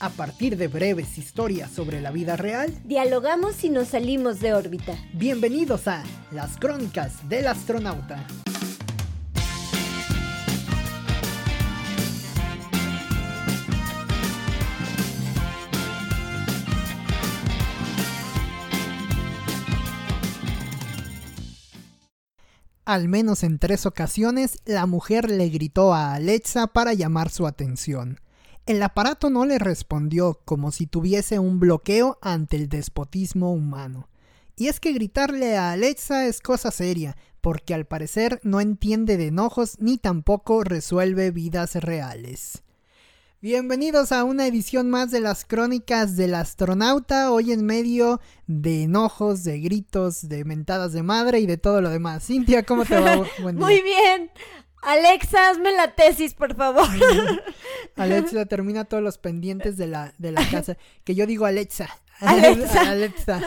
A partir de breves historias sobre la vida real, dialogamos y nos salimos de órbita. Bienvenidos a Las Crónicas del Astronauta. Al menos en tres ocasiones, la mujer le gritó a Alexa para llamar su atención. El aparato no le respondió como si tuviese un bloqueo ante el despotismo humano. Y es que gritarle a Alexa es cosa seria, porque al parecer no entiende de enojos ni tampoco resuelve vidas reales. Bienvenidos a una edición más de las crónicas del astronauta, hoy en medio de enojos, de gritos, de mentadas de madre y de todo lo demás. Cintia, ¿cómo te va? Muy bien. Alexa, hazme la tesis, por favor. Alexa termina todos los pendientes de la, de la casa. Que yo digo Alexa, Alexa.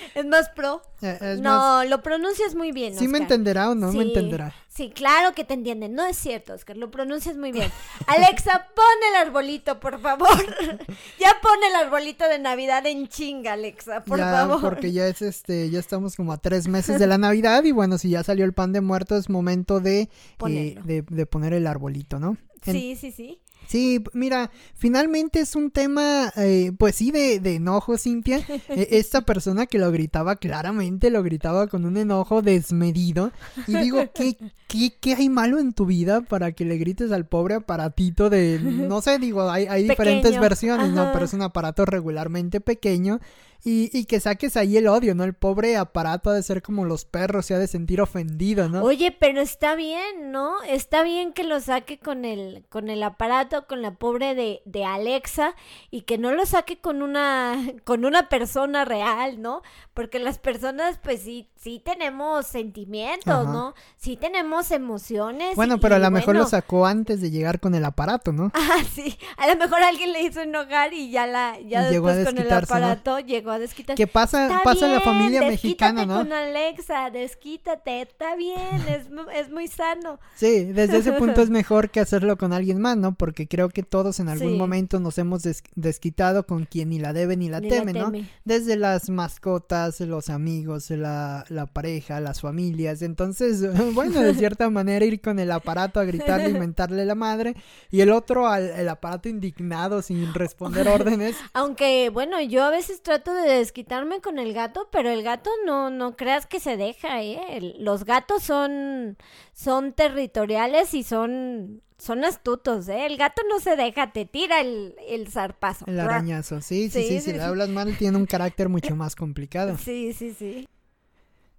es más pro. Eh, no, lo pronuncias muy bien. ¿Sí me entenderá o no me entenderá? Sí, claro que te entienden. No es cierto, Oscar, lo pronuncias muy bien. Alexa, pon el arbolito, por favor. ya pon el arbolito de Navidad en chinga, Alexa, por favor. Porque ya es este, ya estamos como a tres meses de la Navidad y bueno, si ya salió el pan de muerto, es momento de, eh, de, poner el arbolito, ¿no? sí, sí, sí. Sí, mira, finalmente es un tema, eh, pues sí, de, de enojo, Cintia. E, esta persona que lo gritaba claramente, lo gritaba con un enojo desmedido. Y digo, ¿qué, qué, qué hay malo en tu vida para que le grites al pobre aparatito de, no sé, digo, hay, hay diferentes versiones, ¿no? Pero es un aparato regularmente pequeño y, y, que saques ahí el odio, ¿no? El pobre aparato ha de ser como los perros, se ha de sentir ofendido, ¿no? Oye, pero está bien, ¿no? Está bien que lo saque con el, con el aparato, con la pobre de, de Alexa, y que no lo saque con una, con una persona real, ¿no? Porque las personas, pues sí, sí tenemos sentimientos, ¿no? Sí tenemos emociones. Bueno, pero a lo mejor lo sacó antes de llegar con el aparato, ¿no? Ah, sí. A lo mejor alguien le hizo enojar y ya la, ya después con el aparato llegó a desquitar. Que pasa, pasa en la familia mexicana, ¿no? con Alexa, desquítate, está bien, es, es muy sano. Sí, desde ese punto es mejor que hacerlo con alguien más, ¿no? Porque creo que todos en algún momento nos hemos desquitado con quien ni la debe ni la teme, ¿no? Desde las mascotas, los amigos, la la pareja, las familias. Entonces, bueno, de cierta manera ir con el aparato a gritarle y mentarle la madre y el otro al el aparato indignado sin responder órdenes. Aunque, bueno, yo a veces trato de desquitarme con el gato, pero el gato no, no creas que se deja, ¿eh? los gatos son, son territoriales y son son astutos, ¿eh? El gato no se deja, te tira el, el zarpazo. El arañazo, sí, sí, sí, sí, si le hablas mal tiene un carácter mucho más complicado. Sí, sí, sí.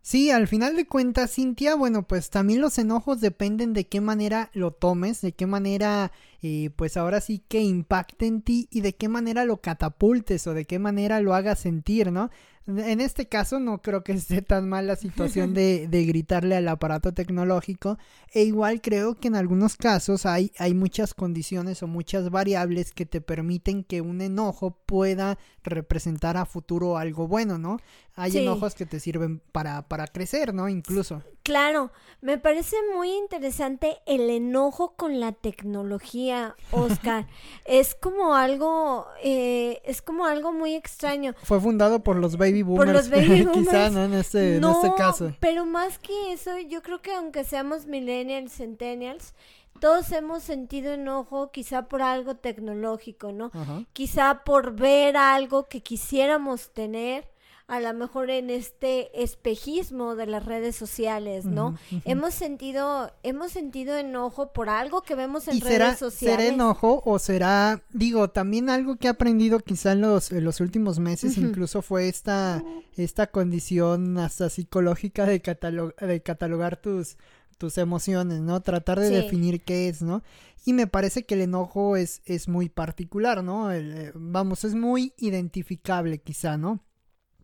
Sí, al final de cuentas, Cintia, bueno, pues también los enojos dependen de qué manera lo tomes, de qué manera, eh, pues ahora sí que impacte en ti y de qué manera lo catapultes o de qué manera lo hagas sentir, ¿no? En este caso no creo que esté tan mal la situación de, de, gritarle al aparato tecnológico e igual creo que en algunos casos hay, hay muchas condiciones o muchas variables que te permiten que un enojo pueda representar a futuro algo bueno, ¿no? Hay enojos que te sirven para, para crecer, ¿no? Incluso. Claro, me parece muy interesante el enojo con la tecnología, Oscar. es como algo, eh, es como algo muy extraño. Fue fundado por los baby boomers. Por los baby boomers. Quizá, ¿no? En este, en este caso. Pero más que eso, yo creo que aunque seamos millennials, centennials, todos hemos sentido enojo quizá por algo tecnológico, ¿no? Quizá por ver algo que quisiéramos tener a lo mejor en este espejismo de las redes sociales, ¿no? Hemos sentido, hemos sentido enojo por algo que vemos en redes sociales. ¿Será enojo o será, digo, también algo que he aprendido quizá en los, los últimos meses, incluso fue esta, esta condición hasta psicológica de, de catalogar tus tus emociones, ¿no? Tratar de definir qué es, ¿no? Y me parece que el enojo es, es muy particular, ¿no? Eh, vamos, es muy identificable quizá, ¿no?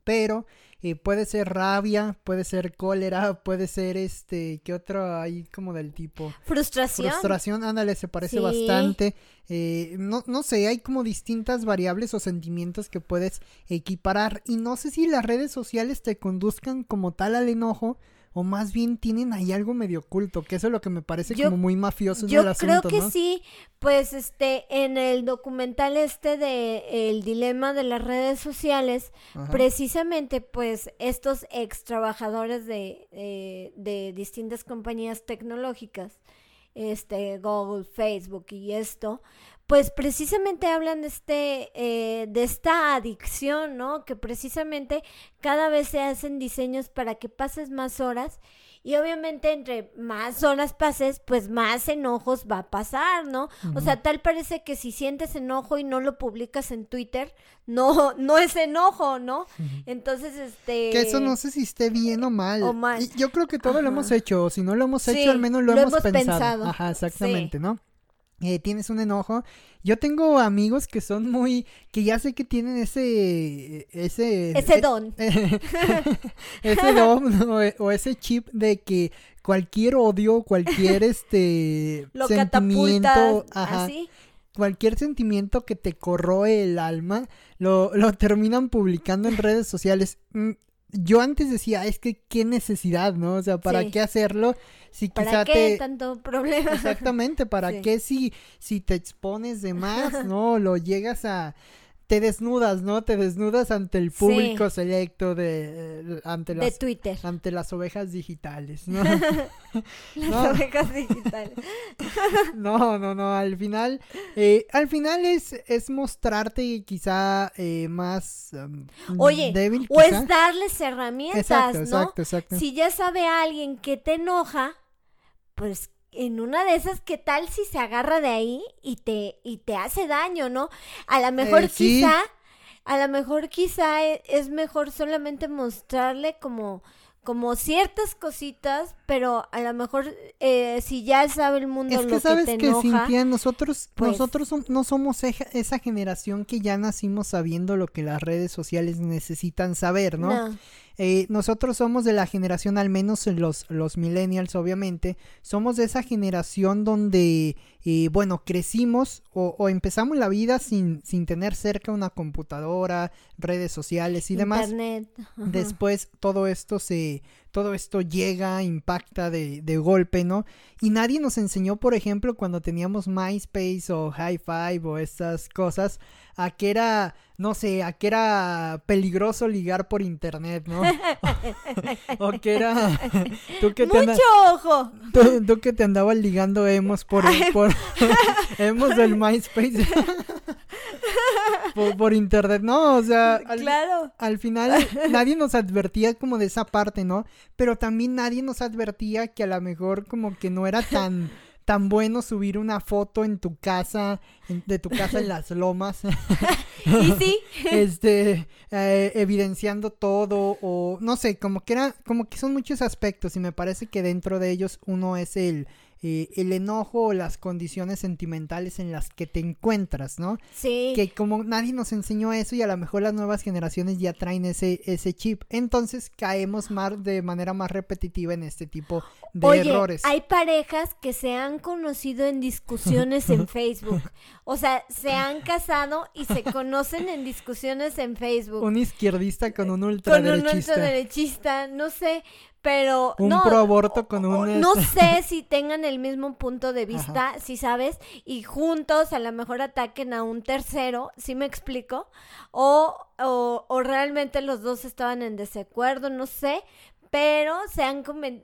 Pero eh, puede ser rabia, puede ser cólera, puede ser este, ¿qué otro hay como del tipo? Frustración. Frustración, ándale, se parece bastante. Eh, no, no sé, hay como distintas variables o sentimientos que puedes equiparar y no sé si las redes sociales te conduzcan como tal al enojo o más bien tienen ahí algo medio oculto, que eso es lo que me parece como muy mafioso yo creo que sí, pues este, en el documental este de El dilema de las redes sociales, precisamente pues estos ex trabajadores de, eh, de distintas compañías tecnológicas, este, Google, Facebook y esto, pues precisamente hablan de este eh, de esta adicción no que precisamente cada vez se hacen diseños para que pases más horas y obviamente entre más horas pases, pues más enojos va a pasar, ¿no? O sea, tal parece que si sientes enojo y no lo publicas en Twitter, no, no es enojo, ¿no? Entonces, este... Que eso no sé si esté bien o mal. O mal. yo creo que todo lo hemos hecho, si no lo hemos hecho, al menos lo, hemos, pensado. Ajá, exactamente, ¿no? Eh, tienes un enojo. Yo tengo amigos que son muy, que ya sé que tienen ese, ese, ese don, ese don o, ese chip de que cualquier odio, cualquier este sentimiento, cualquier sentimiento que te corroe el alma, lo, lo terminan publicando en redes sociales. Yo antes decía, es que qué necesidad, ¿no? O sea, ¿para qué hacerlo? Si ¿Para qué tanto problema? Exactamente, ¿para qué si, si te expones de más, ¿no? Lo llegas a te desnudas, ¿no? Te desnudas ante el público selecto de eh, ante las Twitter. ante las ovejas digitales, ¿no? las ovejas digitales. no, no, no, al final eh, al final es es mostrarte quizá eh, más um, Oye, débil, o es darles herramientas, ¿no? Exacto, exacto. Si ya sabe alguien que te enoja, pues en una de esas, ¿qué tal si se agarra de ahí y te, y te hace daño, no? A lo mejor eh, quizá, a lo mejor quizá es mejor solamente mostrarle como como ciertas cositas, pero a lo mejor eh, si ya sabe el mundo es que sabes que, Cintia, nosotros pues nosotros no somos esa generación que ya nacimos sabiendo lo que las redes sociales necesitan saber, ¿no? Eh, nosotros somos de la generación, al menos los, los millennials, obviamente, somos de esa generación donde, eh, bueno, crecimos o, o, empezamos la vida sin, sin tener cerca una computadora, redes sociales y demás. Después todo esto se todo esto llega, impacta de, de, golpe, ¿no? Y nadie nos enseñó, por ejemplo, cuando teníamos MySpace o High Five o estas cosas, a que era, no sé, a que era peligroso ligar por internet, ¿no? o que era... ¿tú que ¡Mucho ojo! Tú, que te andabas ligando emos por... por emos del MySpace. Por, internet, no, o sea, claro. al final nadie nos advertía como de esa parte, ¿no? Pero también nadie nos advertía que a lo mejor como que no era tan tan bueno subir una foto en tu casa, de tu casa en las lomas. y sí. este, eh, evidenciando todo o no sé, como que era, como que son muchos aspectos y me parece que dentro de ellos uno es el, eh, el enojo o las condiciones sentimentales en las que te encuentras, ¿no? Sí. Que como nadie nos enseñó eso y a lo mejor las nuevas generaciones ya traen ese, ese chip, entonces caemos más de manera más repetitiva en este tipo de Oye, errores. Hay parejas que se han conocido en discusiones en Facebook. O sea, se han casado y se conocen en discusiones en Facebook. Un izquierdista con un ultraderechista. Con un ultraderechista, no sé, pero un pro aborto con un no sé si tengan el mismo punto de vista si sabes y juntos a lo mejor ataquen a un tercero ¿sí me explico o, o, o realmente los dos estaban en desacuerdo no sé pero se han,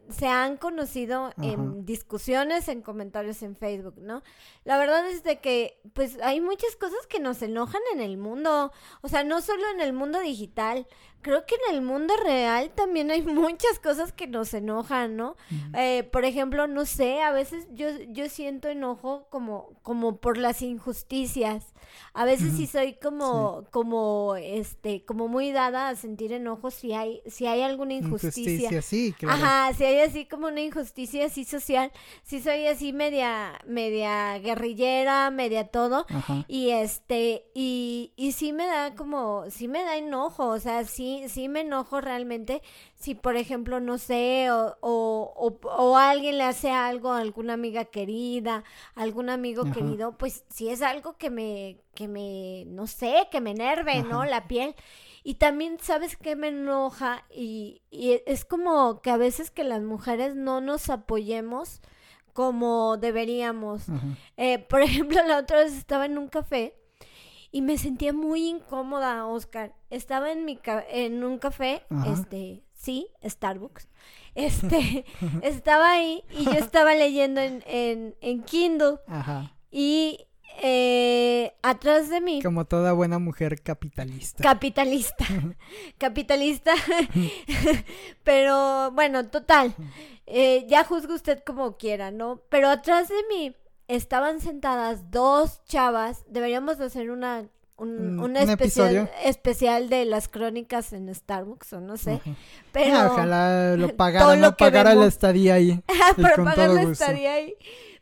se han conocido en discusiones, en comentarios en Facebook, ¿no? La verdad es de que, pues, hay muchas cosas que nos enojan en el mundo, o sea, no solo en el mundo digital, creo que en el mundo real también hay muchas cosas que nos enojan, ¿no? Eh, por ejemplo, no sé, a veces yo, yo siento enojo como, como por las injusticias. A veces sí soy como, como, este, como muy dada a sentir enojo si hay, si hay alguna injusticia. sí, claro. Ajá, si hay así como una injusticia así social, si soy así media, media guerrillera, media todo. Y este, y, y sí me da como, sí me da enojo, o sea, sí sí, me enojo realmente si, por ejemplo, no sé, o, o, o, alguien le hace algo a alguna amiga querida, algún amigo querido, pues si es algo que me, que me, no sé, que me enerve, ¿no? La piel. Y también, ¿sabes qué me enoja? Y, y es como que a veces que las mujeres no nos apoyemos como deberíamos. Eh, por ejemplo, la otra vez estaba en un café y me sentía muy incómoda, Oscar. Estaba en mi en un café, este, sí, Starbucks. Este, estaba ahí y yo estaba leyendo en, en, en Kindle. Ajá. Y eh, atrás de mí. Como toda buena mujer capitalista. Capitalista. capitalista. Pero bueno, total. Eh, ya juzgue usted como quiera, ¿no? Pero atrás de mí estaban sentadas dos chavas. Deberíamos hacer una un, especial, especial de las crónicas en Starbucks o no sé. Pero ah, ojalá lo pagara, no pagara la estadía ahí. Pero pagar la estadía ahí.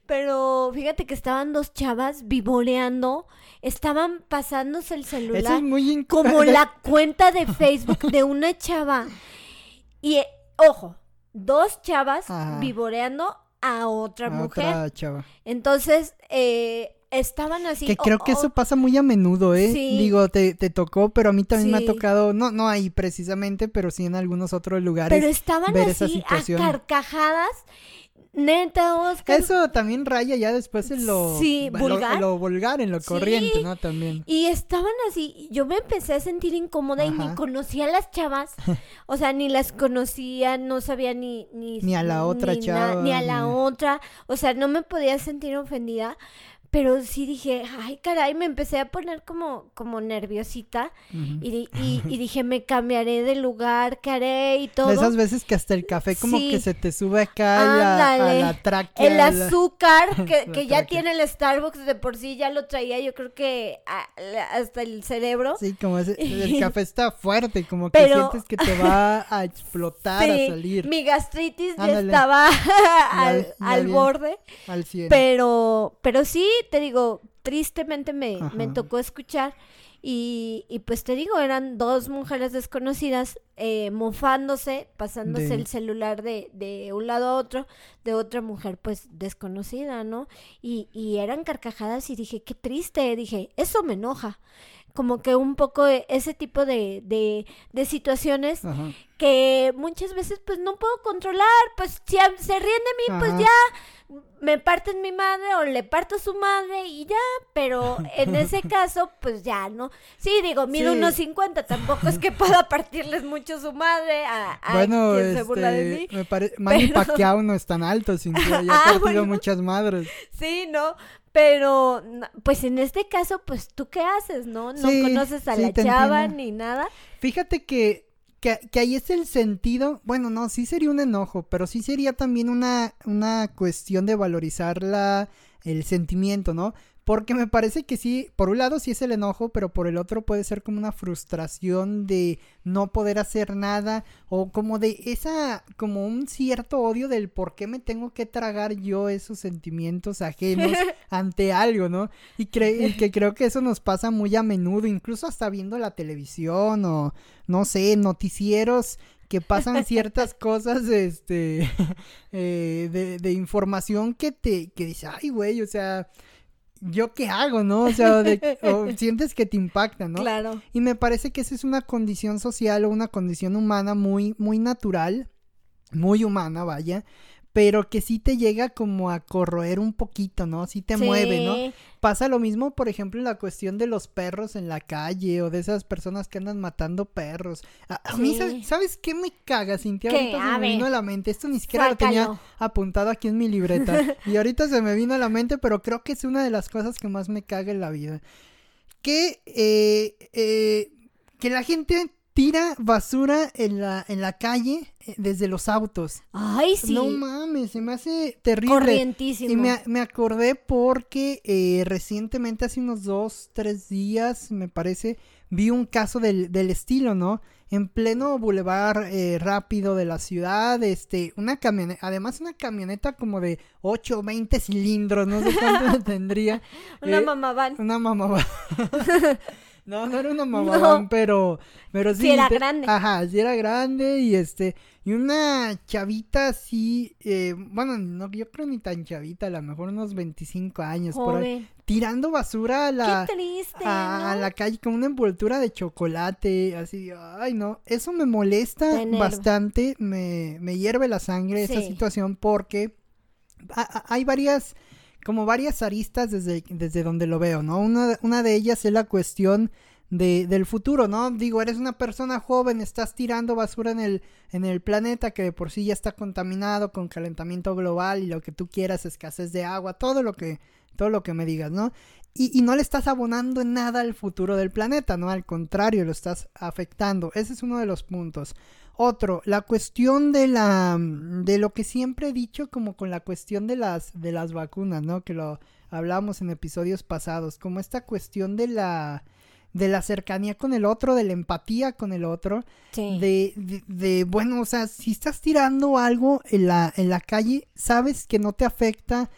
Pero fíjate que estaban dos chavas vivoreando, estaban pasándose el celular muy como la cuenta de Facebook de una chava. Y ojo, dos chavas vivoreando a otra mujer. chava. Entonces, eh, estaban así. Que creo que eso pasa muy a menudo, ¿eh? Digo, te, te, tocó, pero a mí también me ha tocado, no, no ahí precisamente, pero sí en algunos otros lugares. Pero estaban así a carcajadas Neta, Oscar. Eso también raya ya después en lo, sí, vulgar. Lo, vulgar, en lo corriente, ¿no? También. Y estaban así, yo me empecé a sentir incómoda y ni conocía a las chavas. o sea, ni las conocía, no sabía ni... Ni, ni a la otra chava. ni a la otra. O sea, no me podía sentir ofendida. Pero sí dije, ay, caray, me empecé a poner como, como nerviosita y, y, dije, me cambiaré de lugar, ¿qué haré? Y todo. De esas veces que hasta el café como que se te sube acá a la, tráquea. El azúcar que, que ya tiene el Starbucks de por sí, ya lo traía yo creo que hasta el cerebro. Sí, como el café está fuerte, como que sientes que te va a explotar, a salir. Mi gastritis ya estaba al, al borde. Al cielo. Pero, pero sí, te digo, tristemente me, me tocó escuchar. Y, y, pues te digo, eran dos mujeres desconocidas eh, mofándose, pasándose el celular de, de, un lado a otro, de otra mujer pues desconocida, ¿no? Y, y eran carcajadas y dije, qué triste, dije, eso me enoja como que un poco ese tipo de, de, de situaciones que muchas veces pues no puedo controlar, pues si se ríen de mí, pues ya me parten mi madre o le parto su madre y ya, pero en ese caso pues ya, ¿no? Sí, digo, mido unos 50, tampoco es que pueda partirles mucho su madre a, bueno, quien se burla de este, mí. Me parece, Manny Pacquiao no es tan alto, sin que haya ah, partido muchas madres. Sí, ¿no? Pero, pues en este caso, pues tú qué haces, ¿no? No conoces a la chava ni nada. Fíjate que, que, que, ahí es el sentido, bueno, no, sí sería un enojo, pero sí sería también una, una cuestión de valorizar la, el sentimiento, ¿no? Porque me parece que sí, por un lado sí es el enojo, pero por el otro puede ser como una frustración de no poder hacer nada o como de esa, como un cierto odio del por qué me tengo que tragar yo esos sentimientos ajenos ante algo, ¿no? Y, que creo que eso nos pasa muy a menudo, incluso hasta viendo la televisión o, no sé, noticieros que pasan ciertas cosas este eh, de, de, información que te que dice ay güey o sea ¿yo qué hago, no? O sea, sientes que te impacta, ¿no? Claro. Y me parece que esa es una condición social o una condición humana muy, muy natural, muy humana, vaya, pero que sí te llega como a corroer un poquito, ¿no? Sí te mueve, ¿no? Pasa lo mismo, por ejemplo, en la cuestión de los perros en la calle o de esas personas que andan matando perros. A, mí, ¿sabes qué me caga, Cintia? Ahorita se me vino a la mente. Esto ni siquiera lo tenía apuntado aquí en mi libreta. y ahorita se me vino a la mente, pero creo que es una de las cosas que más me caga en la vida. Que, eh, eh, que la gente tira basura en la, en la calle eh, desde los autos. Ay, sí. No mames, se me hace terrible. Corrientísimo. Y me, me acordé porque eh, recientemente, hace unos dos, tres días, me parece, vi un caso del, del estilo, ¿no? En pleno bulevar eh, rápido de la ciudad, este, una camioneta, además una camioneta como de 8 o 20 cilindros, no sé cuánto tendría. una mamá van. Una mamá van. No, no era una mamá, pero, pero sí. Sí era grande. Ajá, sí era grande y este, y una chavita así, eh, bueno, no, yo creo ni tan chavita, a lo mejor unos 25 años, por ahí, tirando basura a la, Qué triste, a, ¿no? la calle con una envoltura de chocolate, así, ay no, eso me molesta bastante, me, me hierve la sangre esa situación porque a- a- hay varias como varias aristas desde, desde donde lo veo, ¿no? Una, una de ellas es la cuestión de, del futuro, ¿no? Digo, eres una persona joven, estás tirando basura en el, en el planeta que de por sí ya está contaminado con calentamiento global y lo que tú quieras, escasez de agua, todo lo que, todo lo que me digas, ¿no? Y, y no le estás abonando en nada al futuro del planeta, ¿no? Al contrario, lo estás afectando. Ese es uno de los puntos. Otro, la cuestión de la de lo que siempre he dicho como con la cuestión de las de las vacunas, ¿no? Que lo hablamos en episodios pasados, como esta cuestión de la de la cercanía con el otro, de la empatía con el otro, Sí. de, de, de, bueno, o sea, si estás tirando algo en la en la calle, sabes que no te afecta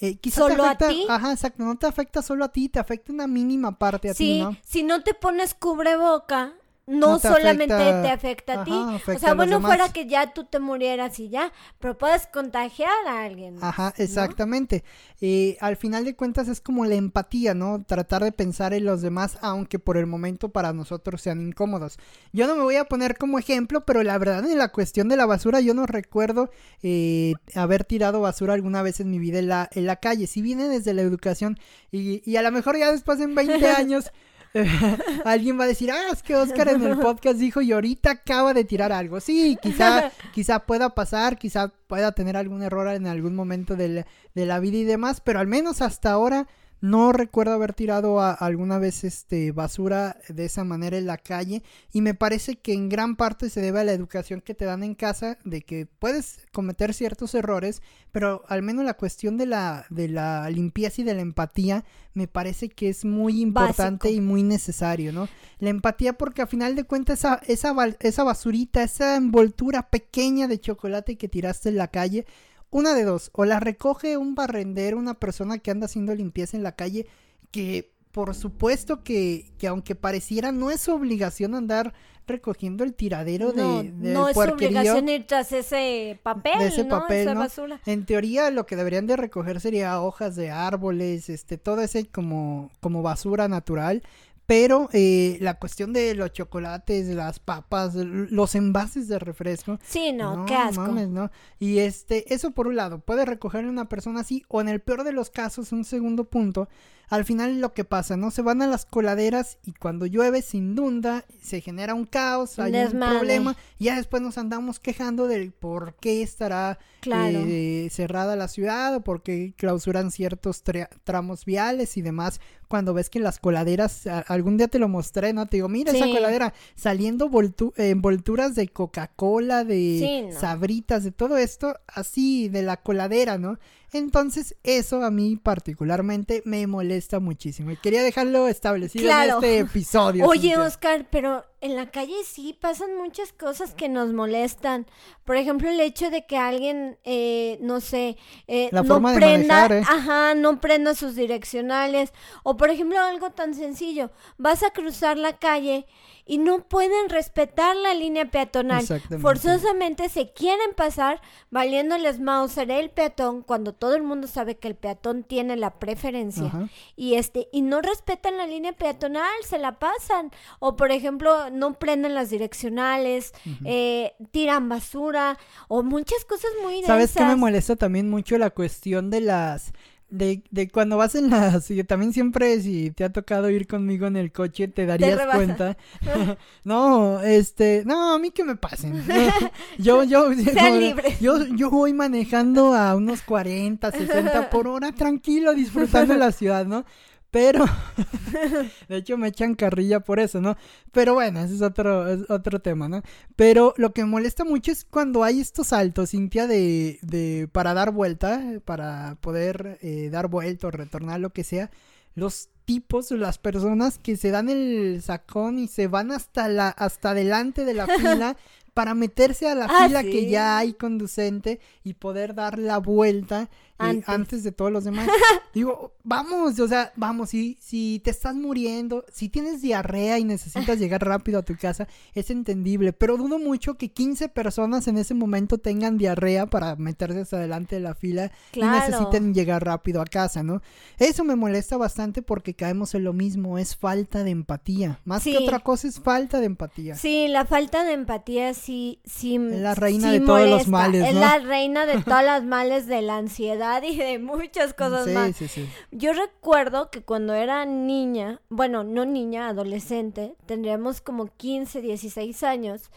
eh, quizá te ¿Solo a afecta, ti? ajá, exacto, no te afecta solo a ti, te afecta una mínima parte a ti, Sí, ¿no? si no te pones cubreboca, no, No te solamente afecta- te afecta a ti. ajá, O afecta sea, bueno, fuera que ya tú te murieras y ya, pero puedes contagiar a alguien. Ajá, ¿no? exactamente. Eh, al final de cuentas es como la empatía, ¿no? Tratar de pensar en los demás, aunque por el momento para nosotros sean incómodos. Yo no me voy a poner como ejemplo, pero la verdad en la cuestión de la basura yo no recuerdo eh, haber tirado basura alguna vez en mi vida en la, en la calle. Si viene desde la educación y, y a lo mejor ya después en 20 años... alguien va a decir, ah, es que Oscar en el podcast dijo y ahorita acaba de tirar algo. Sí, quizá, quizá pueda pasar, quizá pueda tener algún error en algún momento del- de la vida y demás, pero al menos hasta ahora no recuerdo haber tirado a- alguna vez este basura de esa manera en la calle y me parece que en gran parte se debe a la educación que te dan en casa de que puedes cometer ciertos errores, pero al menos la cuestión de la de la limpieza y de la empatía me parece que es muy importante Básico. y muy necesario, ¿no? La empatía porque a final de cuentas esa esa basurita, esa envoltura pequeña de chocolate que tiraste en la calle una de dos, o la recoge un barrendero, una persona que anda haciendo limpieza en la calle, que por supuesto que, que aunque pareciera no es su obligación andar recogiendo el tiradero No, de, del no es obligación ir tras ese papel, de ese ¿no? papel, esa ¿no? basura. En teoría lo que deberían de recoger sería hojas de árboles, este, todo ese como, como basura natural. Pero eh, la cuestión de los chocolates, las papas, los envases de refresco, Sí, no, qué asco. mames, ¿no? Y este, eso por un lado, puede recogerle una persona así, o en el peor de los casos, un segundo punto, al final lo que pasa, ¿no? Se van a las coladeras y cuando llueve se inunda, se genera un caos, hay un problema, y ya después nos andamos quejando del por qué estará Claro. eh, cerrada la ciudad o por qué clausuran ciertos tra- tramos viales y demás. Cuando ves que las coladeras, algún día te lo mostré, ¿no? Te digo, mira esa coladera saliendo voltu- envolturas de Coca-Cola, de Sí, no. sabritas, de todo esto, así de la coladera, ¿no? Entonces, eso a mí particularmente me molesta muchísimo. Y quería dejarlo establecido Claro. en este episodio. Oye, Cintia. Oscar, pero en la calle sí pasan muchas cosas que nos molestan. Por ejemplo, el hecho de que alguien, eh, no sé, eh, La no prenda, manejar, ¿eh? ajá, no prenda sus direccionales. O por ejemplo, algo tan sencillo, vas a cruzar la calle y no pueden respetar la línea peatonal. Forzosamente se quieren pasar valiéndoles Mauser el peatón cuando todo el mundo sabe que el peatón tiene la preferencia Ajá. y este y no respetan la línea peatonal se la pasan o por ejemplo no prenden las direccionales eh, tiran basura o muchas cosas muy ¿Sabes qué me densas. molesta también mucho la cuestión de las... De, de cuando vas en las... también siempre si te ha tocado ir conmigo en el coche te darías cuenta. no, este... No, a mí que me pasen. yo, yo... Sean no, libres. Yo, yo voy manejando a unos 40, 60 por hora, tranquilo, disfrutando la ciudad, ¿no? Pero, de hecho me echan carrilla por eso, ¿no? Pero bueno, ese es otro, es otro tema, ¿no? Pero lo que molesta mucho es cuando hay estos saltos, Cintia, de, de para dar vuelta, para poder eh, dar vuelta o retornar, lo que sea, los tipos, las personas que se dan el sacón y se van hasta la, hasta delante de la fila para meterse a la Ah, fila que ya hay conducente y poder dar la vuelta antes. de todos los demás. Digo, vamos, o sea, vamos, si, si te estás muriendo, si tienes diarrea y necesitas llegar rápido a tu casa, es entendible, pero dudo mucho que 15 personas en ese momento tengan diarrea para meterse hasta adelante de la fila y necesiten llegar rápido a casa, ¿no? Eso me molesta bastante porque caemos en lo mismo, es falta de empatía. Más que otra cosa es falta de empatía. Sí, la falta de empatía sí, sí. Es la reina de todos los males, ¿no? Es la reina de todas las males de la ansiedad y de muchas cosas más. Sí, sí. Yo recuerdo que cuando era niña, bueno, no niña, adolescente, tendríamos como 15, 16 años.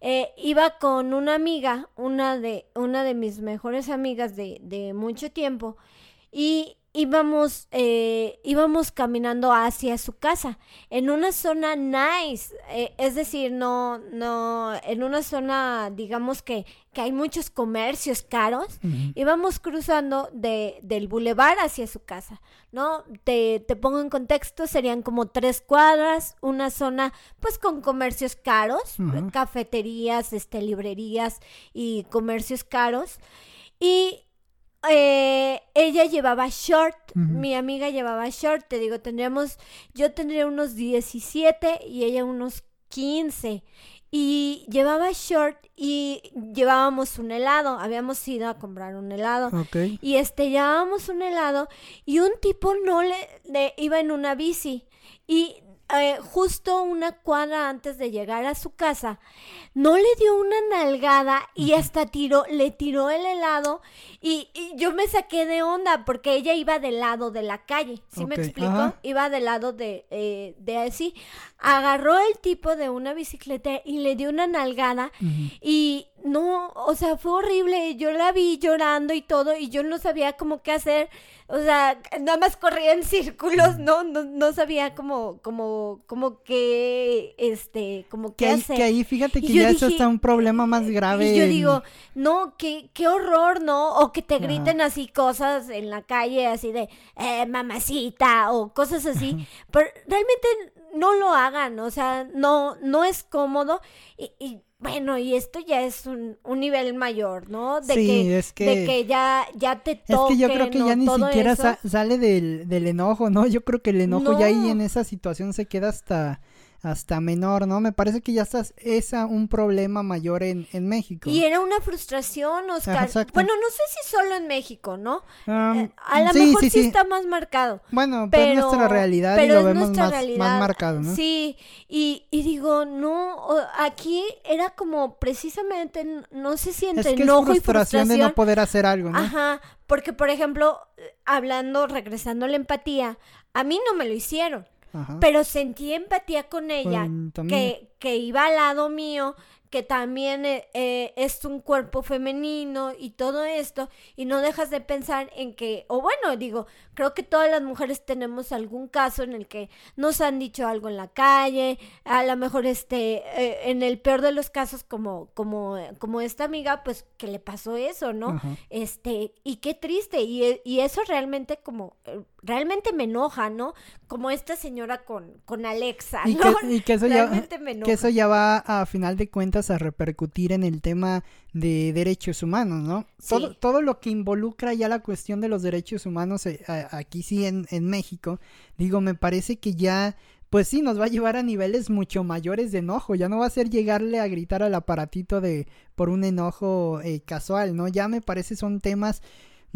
Eh, iba con una amiga, una de, una de mis mejores amigas de, de mucho tiempo, y íbamos, eh, íbamos caminando hacia su casa, en una zona nice, eh, es decir, no, no, en una zona, digamos que, que hay muchos comercios caros, íbamos cruzando de, del bulevar hacia su casa, ¿no? Te, te pongo en contexto, serían como tres cuadras, una zona pues con comercios caros, cafeterías, este, librerías y comercios caros. Y eh, ella llevaba short, mi amiga llevaba short, te digo, tendríamos, yo tendría unos 17 y ella unos 15. Y llevaba short y llevábamos un helado, habíamos ido a comprar un helado. Y este, llevábamos un helado y un tipo no le, le iba en una bici. Y eh, justo una cuadra antes de llegar a su casa, no le dio una nalgada y hasta tiró, le tiró el helado y, yo me saqué de onda porque ella iba del lado de la calle, ¿sí me explico? Iba del lado de, eh, de así. Agarró el tipo de una bicicleta y le dio una nalgada y no, o sea, fue horrible. Yo la vi llorando y todo y yo no sabía cómo qué hacer. O sea, nada más corría en círculos, ¿no? No, no sabía cómo, cómo, cómo que, este, como qué que hacer. Que ahí fíjate que ya eso está un problema más grave. Y yo digo, no, qué, qué horror, ¿no? O que te griten así cosas en la calle, así de, eh, mamacita, o cosas así. Pero realmente no lo hagan, o sea, no, no es cómodo. y bueno, y esto ya es un, un nivel mayor, ¿no? De sí, que, es que... De que ya, ya te toque, Es que yo creo que ya ni siquiera sa sale del, del enojo, ¿no? Yo creo que el enojo ya ahí en esa situación se queda hasta hasta menor, ¿no? Me parece que ya estás esa un problema mayor en, en México. Y era una frustración, Oscar. bueno, no sé si solo en México, ¿no? Eh, a lo mejor sí, está más marcado. Bueno, pero, es nuestra realidad y lo vemos más, más, marcado, ¿no? Sí, y, y digo, no, aquí era como precisamente, no sé si entre es que enojo es frustración y frustración de no poder hacer algo, ¿no? Ajá, porque por ejemplo, hablando, regresando a la empatía, a mí no me lo hicieron. Pero sentí empatía con ella, que, que iba al lado mío, que también eh, eh, es un cuerpo femenino y todo esto, y no dejas de pensar en que, o bueno, digo, creo que todas las mujeres tenemos algún caso en el que nos han dicho algo en la calle, a lo mejor este, eh, en el peor de los casos como, como, como esta amiga, pues que le pasó eso, ¿no? Este, y qué triste, y, y eso realmente como realmente me enoja, ¿no? Como esta señora con, con Alexa, ¿no? Y que, eso ya, que eso ya va a final de cuentas a repercutir en el tema de derechos humanos, ¿no? Todo, todo lo que involucra ya la cuestión de los derechos humanos eh, aquí sí en, en México, digo, me parece que ya pues sí, nos va a llevar a niveles mucho mayores de enojo. Ya no va a ser llegarle a gritar al aparatito de por un enojo eh, casual, ¿no? Ya me parece son temas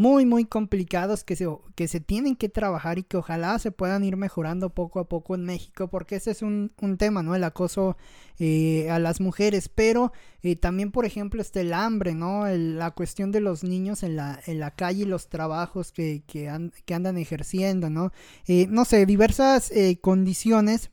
muy, muy complicados que se, que se tienen que trabajar y que ojalá se puedan ir mejorando poco a poco en México, porque ese es un, un tema, ¿no? El acoso eh, a las mujeres, pero eh, también, por ejemplo, está el hambre, ¿no? la cuestión de los niños en la, en la calle y los trabajos que, que, andan ejerciendo, ¿no? Eh, no sé, diversas condiciones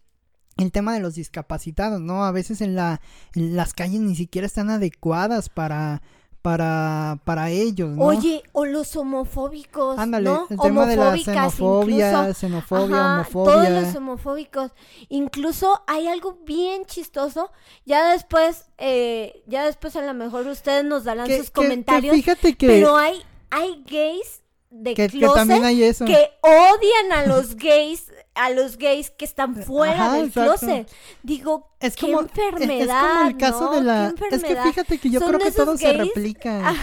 el tema de los discapacitados, ¿no? A veces en, la, en las calles ni siquiera están adecuadas para, para, para ellos, ¿no? Oye, o los homofóbicos, Ándale, ¿no? el tema de la xenofobia, xenofobia, homofobia. Todos los homofóbicos. Incluso hay algo bien chistoso. Ya después, eh, ya después a lo mejor ustedes nos darán sus comentarios. fíjate que... Pero hay, hay gays de Que- que closet también hay eso. que odian a los gays, a los gays que están fuera Ajá, del exacto. closet. Digo, Es qué como, enfermedad, es como el caso ¿no? de la... Es que fíjate que yo creo que todo se replica.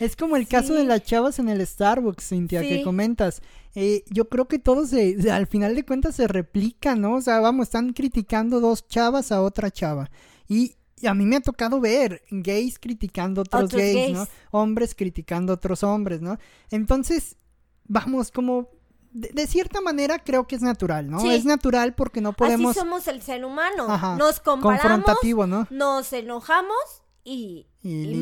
es como el caso de las chavas en el Starbucks, Cintia, que comentas. Eh, yo creo que todo se- al final de cuentas se replica, ¿no? O sea, vamos, están criticando dos chavas a otra chava. Y, y a mí me ha tocado ver gays criticando otros, Otros gays, ¿no? Hombres criticando otros hombres, ¿no? Entonces, vamos, como... De, de cierta manera creo que es natural, ¿no? Sí. Es natural porque no podemos... Así somos el ser humano. Ajá, Nos comparamos, confrontativo, ¿no? nos enojamos y, Y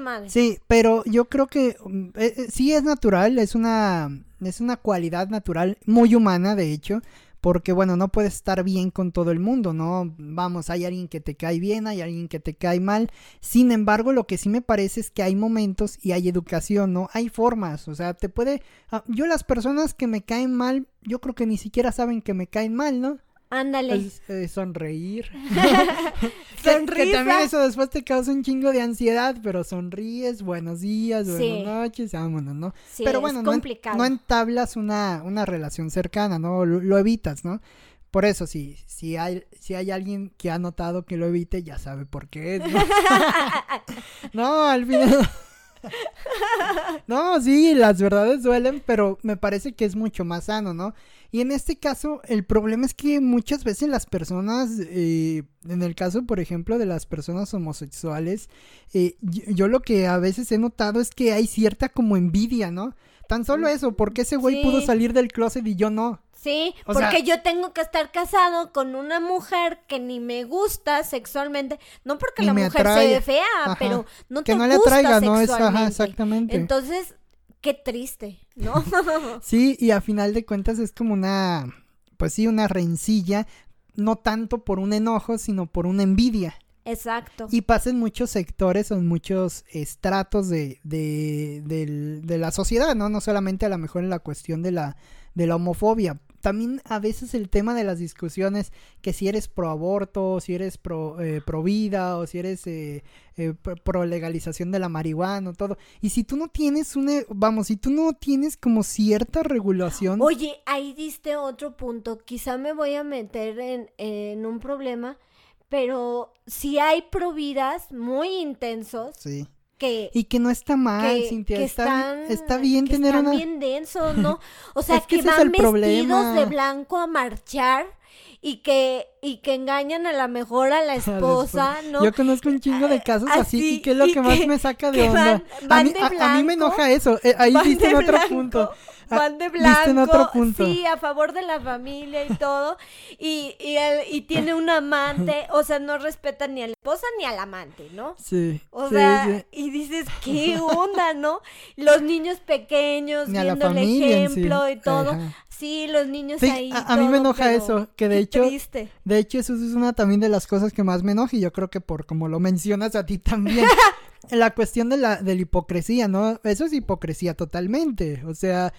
mal. Sí, pero yo creo que mm, eh, eh, sí es natural, es una, es una cualidad natural, muy humana de hecho, porque bueno, no puedes estar bien con todo el mundo, ¿no? Vamos, hay alguien que te cae bien, hay alguien que te cae mal, sin embargo, lo que sí me parece es que hay momentos y hay educación, ¿no? Hay formas, o sea, te puede... ah, yo las personas que me caen mal, yo creo que ni siquiera saben que me caen mal, ¿no? Ándale. Es, eh, sonreír. Que- también eso después te causa un chingo de ansiedad, pero sonríes, buenos días, buenas Sí. noches, vámonos, ¿no? Sí, pero es bueno, no, en- complicado. no entablas una, una relación cercana, ¿no? Lo, lo evitas, ¿no? Por eso, si, si, hay, si hay alguien que ha notado que lo evite, ya sabe por qué. ¿no? no, al final... No, sí, las verdades duelen, pero me parece que es mucho más sano, ¿no? Y en este caso, el problema es que muchas veces las personas, eh, en el caso, por ejemplo, de las personas homosexuales, eh, yo, yo lo que a veces he notado es que hay cierta como envidia, ¿no? Tan solo eso, porque ese güey Sí. pudo salir del closet y yo no? Sí, O porque sea- yo tengo que estar casado con una mujer que ni me gusta sexualmente, no porque Ni la mujer se atrae. ve fea, Ajá. pero no Que te no le gusta atraiga, ¿no? Es, ajá, exactamente. Entonces, qué triste, ¿no? Sí, y a final de cuentas es como una, pues sí, una rencilla, no tanto por un enojo, sino por una envidia. Exacto. Y pasa en muchos sectores o en muchos estratos de, de, del- de la sociedad, ¿no? No solamente a lo mejor en la cuestión de la, de la homofobia. También a veces el tema de las discusiones, que si eres pro aborto, si eres pro, eh, pro vida, o si eres eh, eh, pro, pro legalización de la marihuana, todo. Y si tú no tienes una, vamos, si tú no tienes como cierta regulación, Oye, ahí diste otro punto. Quizá me voy a meter en, en un problema, pero si hay providas muy intensos sí. que Y que no está mal, que, Cintia, que está, están, está bien que tener están una... bien densos, ¿no? O sea, Es que es van vestidos problema. de blanco a marchar y que y que engañan a la mejor a la esposa, ¿no? Yo conozco un chingo de casos así, Así, y que es lo que más me saca de onda. van- a, mí, de a- a mí me enoja eso. eh, ahí diste en otro blanco, punto. Ah, Van de diste en blanco, otro punto. sí, a favor de la familia y todo, y, y, él- y tiene un amante, o sea, no respeta ni a la esposa ni al amante, ¿no? Sí, O sí, sea, sí. y dices, ¿qué onda, no? Los niños pequeños Ni viendo el en sí. ejemplo y todo. Ajá. Sí, los niños ahí. a, a mí me enoja eso, que de hecho, triste. de hecho eso es una también de las cosas que más me enoja y yo creo que por como lo mencionas a ti también, la cuestión de la, de la hipocresía, ¿no? Eso es hipocresía totalmente, o sea,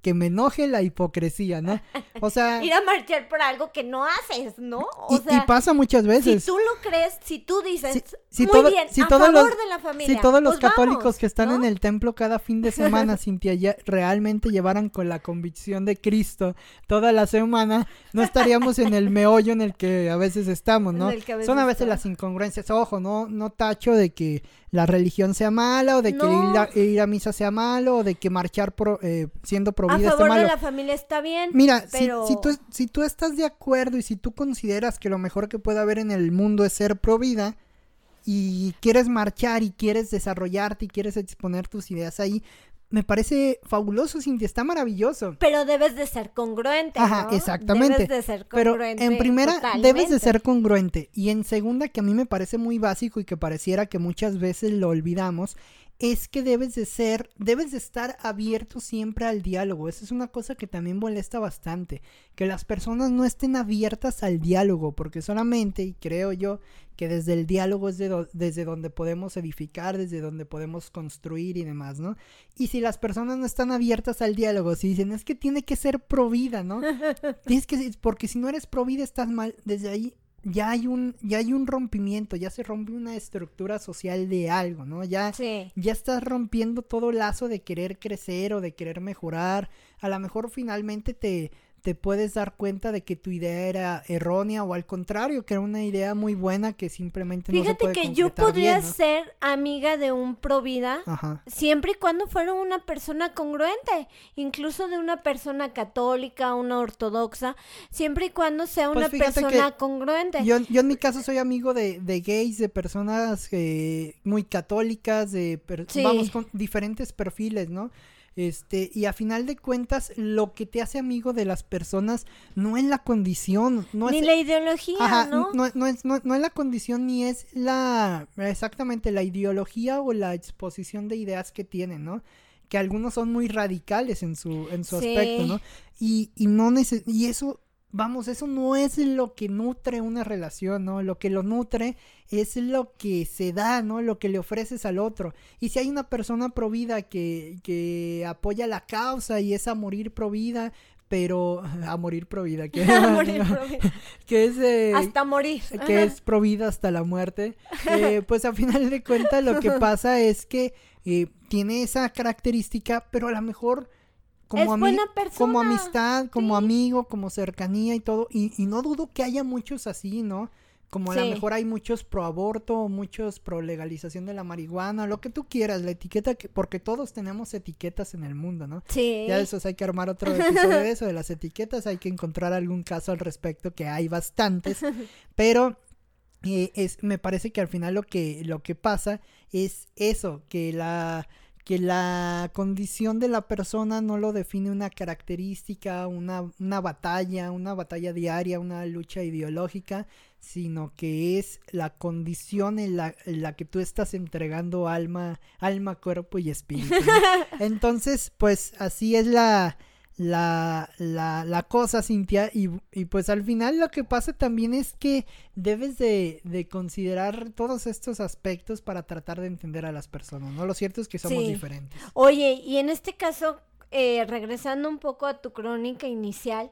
que me enoje la hipocresía, ¿no? O sea, Ir a marchar por algo que no haces, ¿no? O y, sea, y pasa muchas si veces. tú lo crees, si tú dices, Si- si muy todo- bien, si a todos favor los- de la familia. Si todos los pues católicos vamos, que están ¿no? en el templo cada fin de semana, Cintia, ya realmente llevaran con la convicción de Cristo toda la semana, no estaríamos en el meollo en el que a veces estamos, ¿no? Veces Son a veces las incongruencias. Ojo, no, no tacho de que la religión sea mala o de que ir, a, ir a misa sea malo o de que marchar pro- eh, siendo pro A favor de la familia está bien. Mira, si- pero... si, tú, si tú estás de acuerdo y si tú consideras que lo mejor que puede haber en el mundo es ser pro vida y quieres marchar y quieres desarrollarte y quieres exponer tus ideas ahí, me parece fabuloso, Cintia, está maravilloso. Pero debes de ser congruente, Ajá, ¿no? exactamente. Debes de ser Pero congruente. en primera totalmente. debes de ser congruente y en segunda que a mí me parece muy básico y que pareciera que muchas veces lo olvidamos es que debes de ser, debes de estar abierto siempre al diálogo. Esa es una cosa que también molesta bastante, que las personas no estén abiertas al diálogo, porque solamente, y creo yo, que desde el diálogo es de do- desde donde podemos edificar, desde donde podemos construir y demás, ¿no? Y si las personas no están abiertas al diálogo, si dicen, es que tiene que ser pro vida, ¿no? Tienes que, porque si no eres pro vida estás mal, desde ahí ya hay un, ya hay un rompimiento, ya se rompe una estructura social de algo, ¿no? Ya, ya estás rompiendo todo lazo de querer crecer o de querer mejorar. A lo mejor finalmente te, te puedes dar cuenta de que tu idea era errónea o al contrario, que era una idea muy buena que simplemente no se puede que yo podría ser amiga de un provida siempre y cuando fuera una persona congruente, incluso de una persona católica, una ortodoxa, siempre y cuando sea una pues persona congruente. Yo, yo, en mi caso soy amigo de, de gays, de personas eh, muy católicas, de vamos con diferentes perfiles, ¿no? Este, y a final de cuentas, lo que te hace amigo de las personas no es la condición, no ni es la ideología, ¿no? No, no, es, no, es la condición ni es la exactamente la ideología o la exposición de ideas que tienen, ¿no? Que algunos son muy radicales en su, en su aspecto, ¿no? Y, y no y eso vamos, eso no es lo que nutre una relación, ¿no? Lo que lo nutre es lo que se da, ¿no? Lo que le ofreces al otro. Y si hay una persona provida que, que apoya la causa y es a morir provida, pero a morir provida, que, que es eh, hasta morir, que es provida hasta la muerte, eh, pues a final de cuentas lo que pasa es que eh, tiene esa característica, pero a lo mejor como, como amistad, como amigo, como cercanía y todo. Y, y, no dudo que haya muchos así, ¿no? Como a lo mejor hay muchos pro aborto, muchos pro legalización de la marihuana, lo que tú quieras, la etiqueta, que, porque todos tenemos etiquetas en el mundo, ¿no? Sí. Ya eso hay que armar otro episodio de eso, de las etiquetas, hay que encontrar algún caso al respecto, que hay bastantes, pero eh, es, me parece que al final lo que, lo que pasa es eso, que la que la condición de la persona no lo define una característica, una, una batalla, una batalla diaria, una lucha ideológica, sino que es la condición en la, en la que tú estás entregando alma, alma, cuerpo y espíritu. Entonces, pues así es la, la, la, la cosa, Cintia. Y, y, pues al final lo que pasa también es que debes de, de, considerar todos estos aspectos para tratar de entender a las personas, ¿no? Lo cierto es que somos diferentes. Oye, y en este caso, eh, regresando un poco a tu crónica inicial,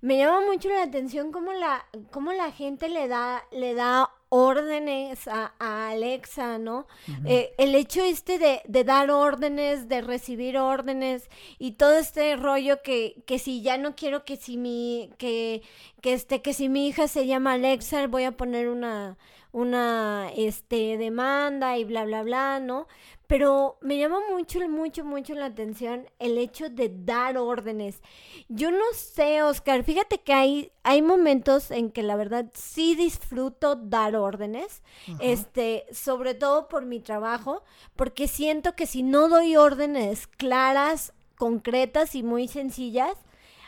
me llama mucho la atención cómo la, cómo la gente le da, le da órdenes a, Alexa, ¿no? Eh, el hecho este de, de, dar órdenes, de recibir órdenes y todo este rollo que, que si ya no quiero que si mi, que, que este, que si mi hija se llama Alexa, voy a poner una, una, este, demanda y bla, bla, bla, ¿no? pero me llama mucho, mucho, mucho la atención el hecho de dar órdenes. Yo no sé, Oscar, fíjate que hay, hay momentos en que la verdad sí disfruto dar órdenes, este, sobre todo por mi trabajo, porque siento que si no doy órdenes claras, concretas y muy sencillas,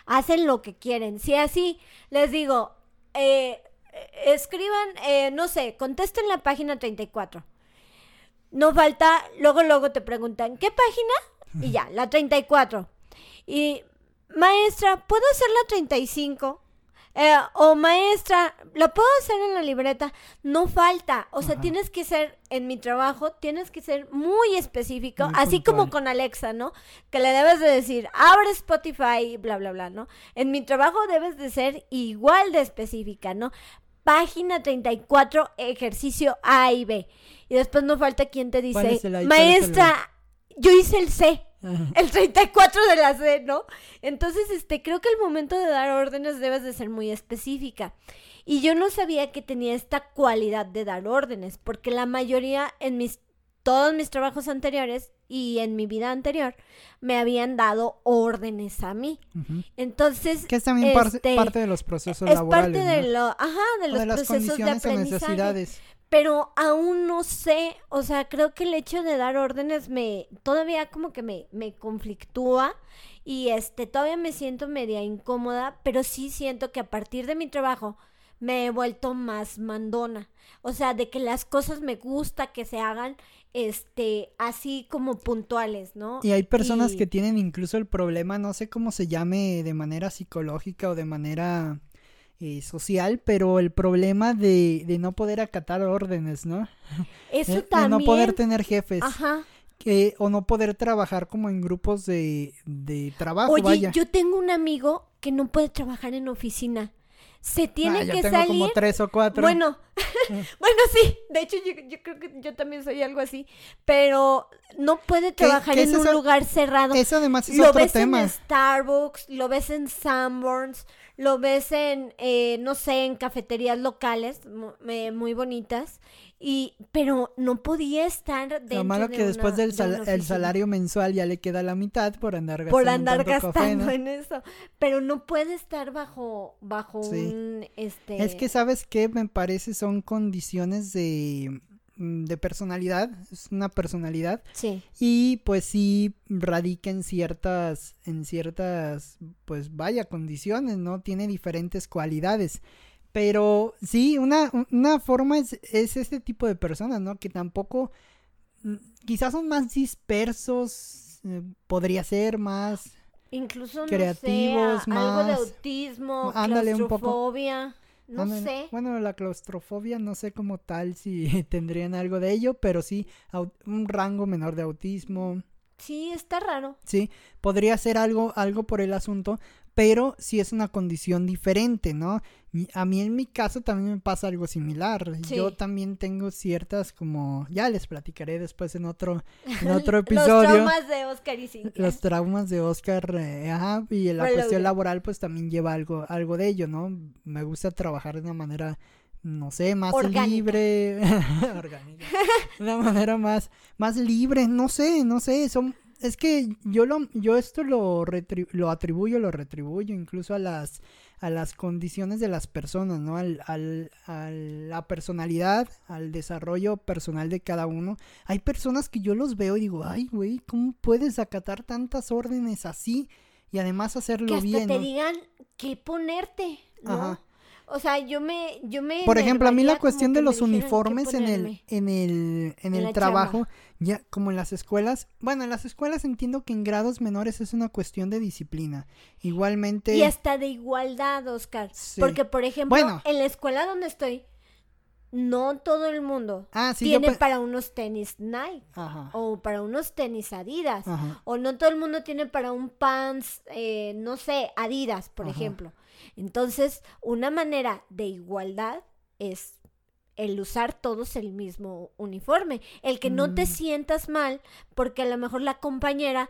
hacen lo que quieren. Si así les digo, eh, escriban, eh, no sé, contesten la página 34 no falta, luego, luego te preguntan, ¿qué página? Y ya, la 34. Y, maestra, ¿puedo hacer la 35? Eh, o maestra, ¿la puedo hacer en la libreta? No falta. O sea, tienes que ser, en mi trabajo, tienes que ser muy específico, así como con Alexa, ¿no? Que le debes de decir, abre Spotify bla, bla, bla, ¿no? En mi trabajo debes de ser igual de específica, ¿no? Página 34, ejercicio A y B. Y después no falta quien te dice, maestra, yo hice el C. El 34 de la C, ¿no? Entonces, este, creo que el momento de dar órdenes debes de ser muy específica. Y yo no sabía que tenía esta cualidad de dar órdenes, porque la mayoría en mis todos mis trabajos anteriores y en mi vida anterior me habían dado órdenes a mí. Entonces, que es también este, parte, de los procesos es laborales, parte de lo, ajá, de los procesos de aprendizaje pero aún no sé, o sea, creo que el hecho de dar órdenes me todavía como que me, me conflictúa y este todavía me siento media incómoda, pero sí siento que a partir de mi trabajo me he vuelto más mandona. O sea, de que las cosas me gusta que se hagan este así como puntuales, ¿no? Y hay personas que tienen incluso el problema, no sé cómo se llame de manera psicológica o de manera eh, social, pero el problema de, de, no poder acatar órdenes, ¿no? Eso también. De no poder tener jefes. Ajá. Que, o no poder trabajar como en grupos de, de trabajo. Oye, yo tengo un amigo que no puede trabajar en oficina. se tiene Ah, que tengo salir. como tres o cuatro. Bueno, bueno, sí, de hecho yo, yo creo que yo también soy algo así, pero no puede ¿Qué- trabajar qué en un eso? lugar cerrado. Eso además es lo otro ves tema. en Starbucks, lo ves en Sanborns, lo ves en, eh, no sé, en cafeterías locales mu- eh, muy bonitas, y pero no podía estar dentro Lo malo de que después del sal- el salario mensual ya le queda la mitad por andar gastando por andar gastando café, ¿no? en eso, pero no puede estar bajo bajo Sí. un este Es que sabes que me parece son condiciones de de personalidad, es una personalidad sí, y pues sí radica en ciertas en ciertas pues vaya condiciones, ¿no? Tiene diferentes cualidades. Pero sí, una, una forma es, es este tipo de personas, ¿no? Que tampoco, mm, quizás son más dispersos, eh, podría ser más, incluso creativos, no a- algo de más- autismo, ándale un poco. No Ándale. sé. Bueno, la claustrofobia no sé como tal si tendrían algo de ello, pero sí un rango menor de autismo. Sí, está raro. Sí, podría ser algo, algo por el asunto, pero sí es una condición diferente, ¿no? A mí en mi caso también me pasa algo similar. Sí. Yo también tengo ciertas como, ya les platicaré después en otro, en otro Los episodio. traumas de Oscar y Cintia. Los traumas de Oscar, eh, ajá, y la cuestión laboral pues también lleva algo, algo de ello, ¿no? Me gusta trabajar de una manera, no sé, más Orgánica. libre, orgánica, de una manera más, más libre, no sé, no sé, son, es que yo lo, yo esto lo, lo atribuyo, lo retribuyo incluso a las, a las condiciones de las personas, ¿no? Al, al, a la personalidad, al desarrollo personal de cada uno. Hay personas que yo los veo y digo, ay, güey, ¿cómo puedes acatar tantas órdenes así y además que hacerlo hasta bien? te ¿no? digan qué ponerte, ¿no? Ajá. O sea, yo me, yo me Por ejemplo, a mí la cuestión de los uniformes en el, en el, en el trabajo, ya como en las escuelas, bueno, en las escuelas entiendo que en grados menores es una cuestión de disciplina. Igualmente, Y hasta de igualdad, Oscar. Sí. Porque, por ejemplo, Bueno. en la escuela donde estoy, no todo el mundo ah, sí, tiene pe- para unos tenis Nike Ajá, o para unos tenis Adidas. ajá. O no todo el mundo tiene para un pants, eh, no sé, Adidas, por Ajá. ejemplo. Entonces, una manera de igualdad es el usar todos el mismo uniforme. El que no te Mm. sientas mal porque a lo mejor la compañera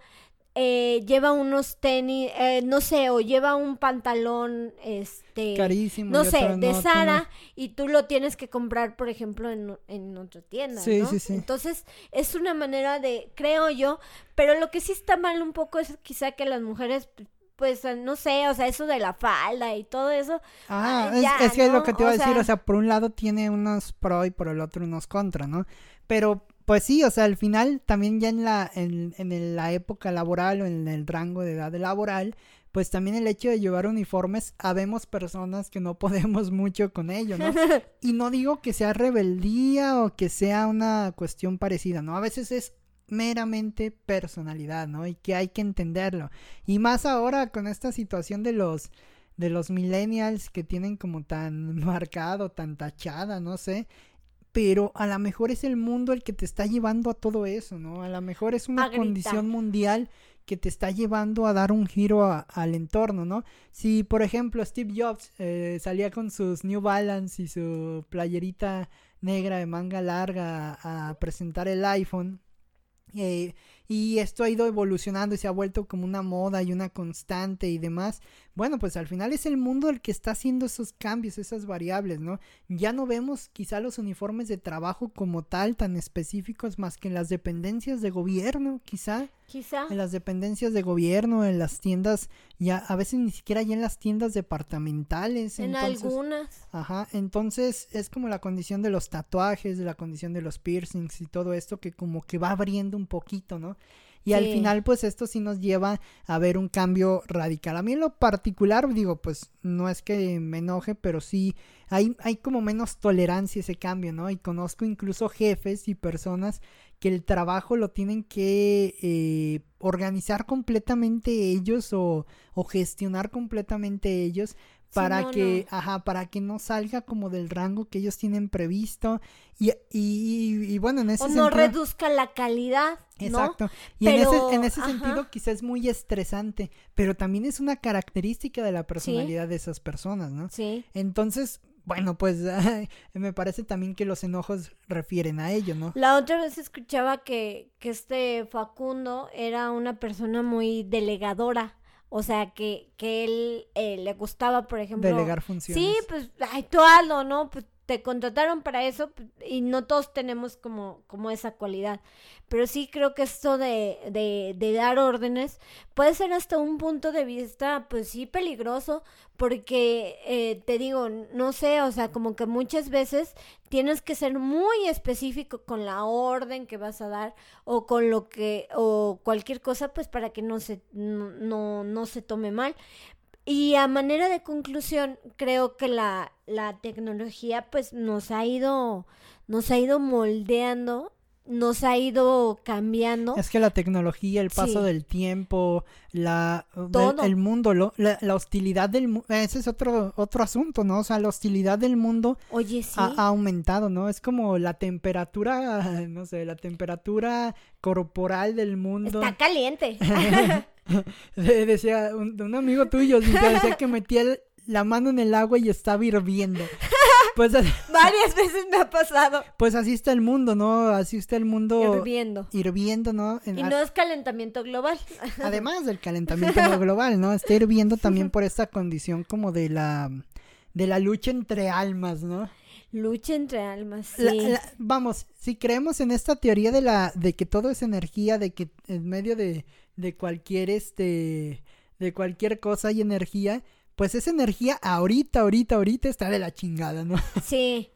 eh, lleva unos tenis, eh, no sé, o lleva un pantalón, este... Carísimo. No sé, de no, Sara no. y tú lo tienes que comprar, por ejemplo, en, en otra tienda, Sí, ¿no? sí, sí. Entonces, es una manera de, creo yo, pero lo que sí está mal un poco es quizá que las mujeres, pues, no sé, o sea, eso de la falda y todo eso. Ah, Ay, es, ya, es que es lo que te iba O a decir, sea- o sea, por un lado tiene unos pro y por el otro unos contra, ¿no? Pero, pues sí, o sea, al final también ya en la, en, en la época laboral o en el rango de edad laboral, pues también el hecho de llevar uniformes, habemos personas que no podemos mucho con ello, ¿no? Y no digo que sea rebeldía o que sea una cuestión parecida, ¿no? A veces es meramente personalidad, ¿no? Y que hay que entenderlo. Y más ahora con esta situación de los de los millennials que tienen como tan marcado, tan tachada, no sé. Pero a lo mejor es el mundo el que te está llevando a todo eso, ¿no? A lo mejor es una condición mundial que te está llevando a dar un giro a- al entorno, ¿no? Si, por ejemplo, Steve Jobs eh, salía con sus New Balance y su playerita negra de manga larga a, a presentar el iPhone, eh, y esto ha ido evolucionando y se ha vuelto como una moda y una constante y demás. Bueno, pues al final es el mundo el que está haciendo esos cambios, esas variables, ¿no? Ya no vemos quizá los uniformes de trabajo como tal tan específicos más que en las dependencias de gobierno, quizá Quizá. en las dependencias de gobierno, en las tiendas, ya a veces ni siquiera ya en las tiendas departamentales. En entonces, algunas. Ajá, entonces es como la condición de los tatuajes, de la condición de los piercings y todo esto que como que va abriendo un poquito, ¿no? Y al final pues esto sí nos lleva a ver un cambio radical. A mí en lo particular digo pues no es que me enoje, pero sí hay, hay como menos tolerancia a ese cambio, ¿no? Y conozco incluso jefes y personas que el trabajo lo tienen que eh, organizar completamente ellos o, o gestionar completamente ellos para que, ajá, para que no salga como del rango que ellos tienen previsto y, y, bueno, en ese o sentido... no reduzca la calidad. Exacto. Y en ese, en ese sentido quizás es muy estresante, pero también es una característica de la personalidad de esas personas, ¿no? Sí. Entonces, bueno, pues me parece también que los enojos refieren a ello, ¿no? La otra vez escuchaba que, que este Facundo era una persona muy delegadora. O sea, que, que él eh, le gustaba, por ejemplo... Delegar funciones. Sí, pues, ay, tú hazlo, ¿no? Pues te contrataron para eso y no todos tenemos como, como esa cualidad. Pero sí creo que esto de, de, dar órdenes puede ser hasta un punto de vista, pues sí, peligroso, porque eh, te digo, no sé, o sea, como que muchas veces tienes que ser muy específico con la orden que vas a dar o con lo que, o cualquier cosa, pues para que no se, no, no se tome mal. Y a manera de conclusión, creo que la, la tecnología pues nos ha ido, nos ha ido moldeando nos ha ido cambiando. Es que la tecnología, el paso del tiempo, la el mundo, lo, la, hostilidad del mundo, ese es otro otro asunto, ¿no? O sea, la hostilidad del mundo Oye, sí. ha, aumentado, ¿no? Es como la temperatura, no sé, la temperatura corporal del mundo. Está caliente. decía un, amigo tuyo, decía que metía la mano en el agua y estaba hirviendo. Pues varias veces me ha pasado. Pues así está el mundo, ¿no? Así está el mundo hirviendo. Hirviendo, ¿no? y no es calentamiento global. Además del calentamiento global, ¿no? Está hirviendo también por esta condición como de la de la lucha entre almas, ¿no? Lucha entre almas. Sí. vamos, si creemos en esta teoría de la de que todo es energía, de que en medio de, de cualquier este de cualquier cosa hay energía, pues esa energía ahorita, ahorita, ahorita está de la chingada, ¿no? Sí.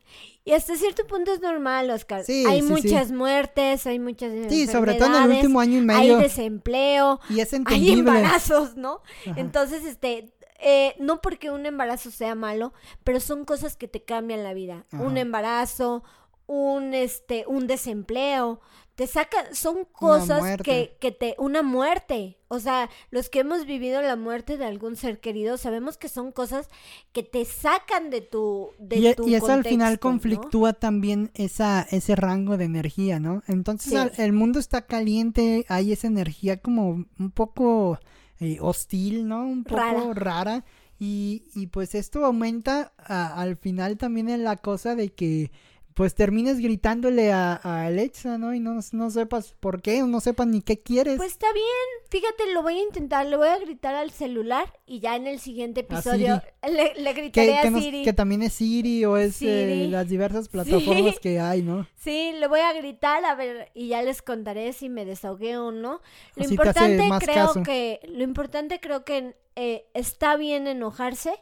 Y hasta cierto punto es normal, Oscar. Sí, hay muchas muertes, hay muchas Sí, sobre todo en el último año y medio. Hay desempleo. Y es entendible. Hay embarazos, ¿no? Entonces, este, eh, no porque un embarazo sea malo, pero son cosas que te cambian la vida. Un embarazo, un, este, un desempleo, te saca, son cosas que, que te, una muerte, o sea, los que hemos vivido la muerte de algún ser querido, sabemos que son cosas que te sacan de tu, de y, e, tu y eso al final conflictúa también esa, ese rango de energía, ¿no? Entonces el mundo está caliente, hay esa energía como un poco eh, hostil, ¿no? Un poco rara. y, y, pues esto aumenta al final también en la cosa de que pues termines gritándole a, Alexa, ¿no? Y no, no sepas por qué, o no sepas ni qué quieres. Pues está bien, fíjate, lo voy a intentar, le voy a gritar al celular y ya en el siguiente episodio le, le, gritaré que, a Siri. que también es Siri o es eh, las diversas plataformas que hay, ¿no? Sí, le voy a gritar a ver y ya les contaré si me desahogué o no. Lo importante creo que, lo importante creo que eh, está bien enojarse,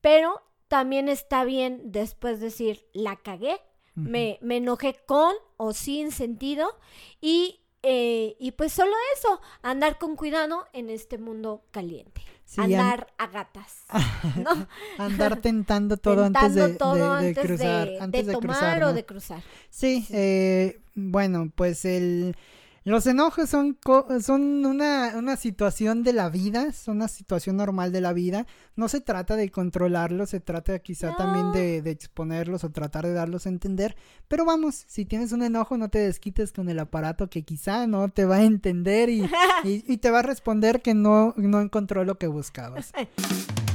pero también está bien después decir, la cagué me, me enojé con o sin sentido y, eh, y pues solo eso, andar con cuidado en este mundo caliente. andar a gatas, ¿no? andar tentando todo antes de, cruzar. antes de, tomar o de cruzar. Sí, Eh, bueno, pues el los enojos son, son una, una, situación de la vida, son una situación normal de la vida. No se trata de controlarlos, se trata quizá también de, de, exponerlos o tratar de darlos a entender. Pero vamos, si tienes un enojo, no te desquites con el aparato que quizá no te va a entender y, y, y te va a responder que no, no encontró lo que buscabas.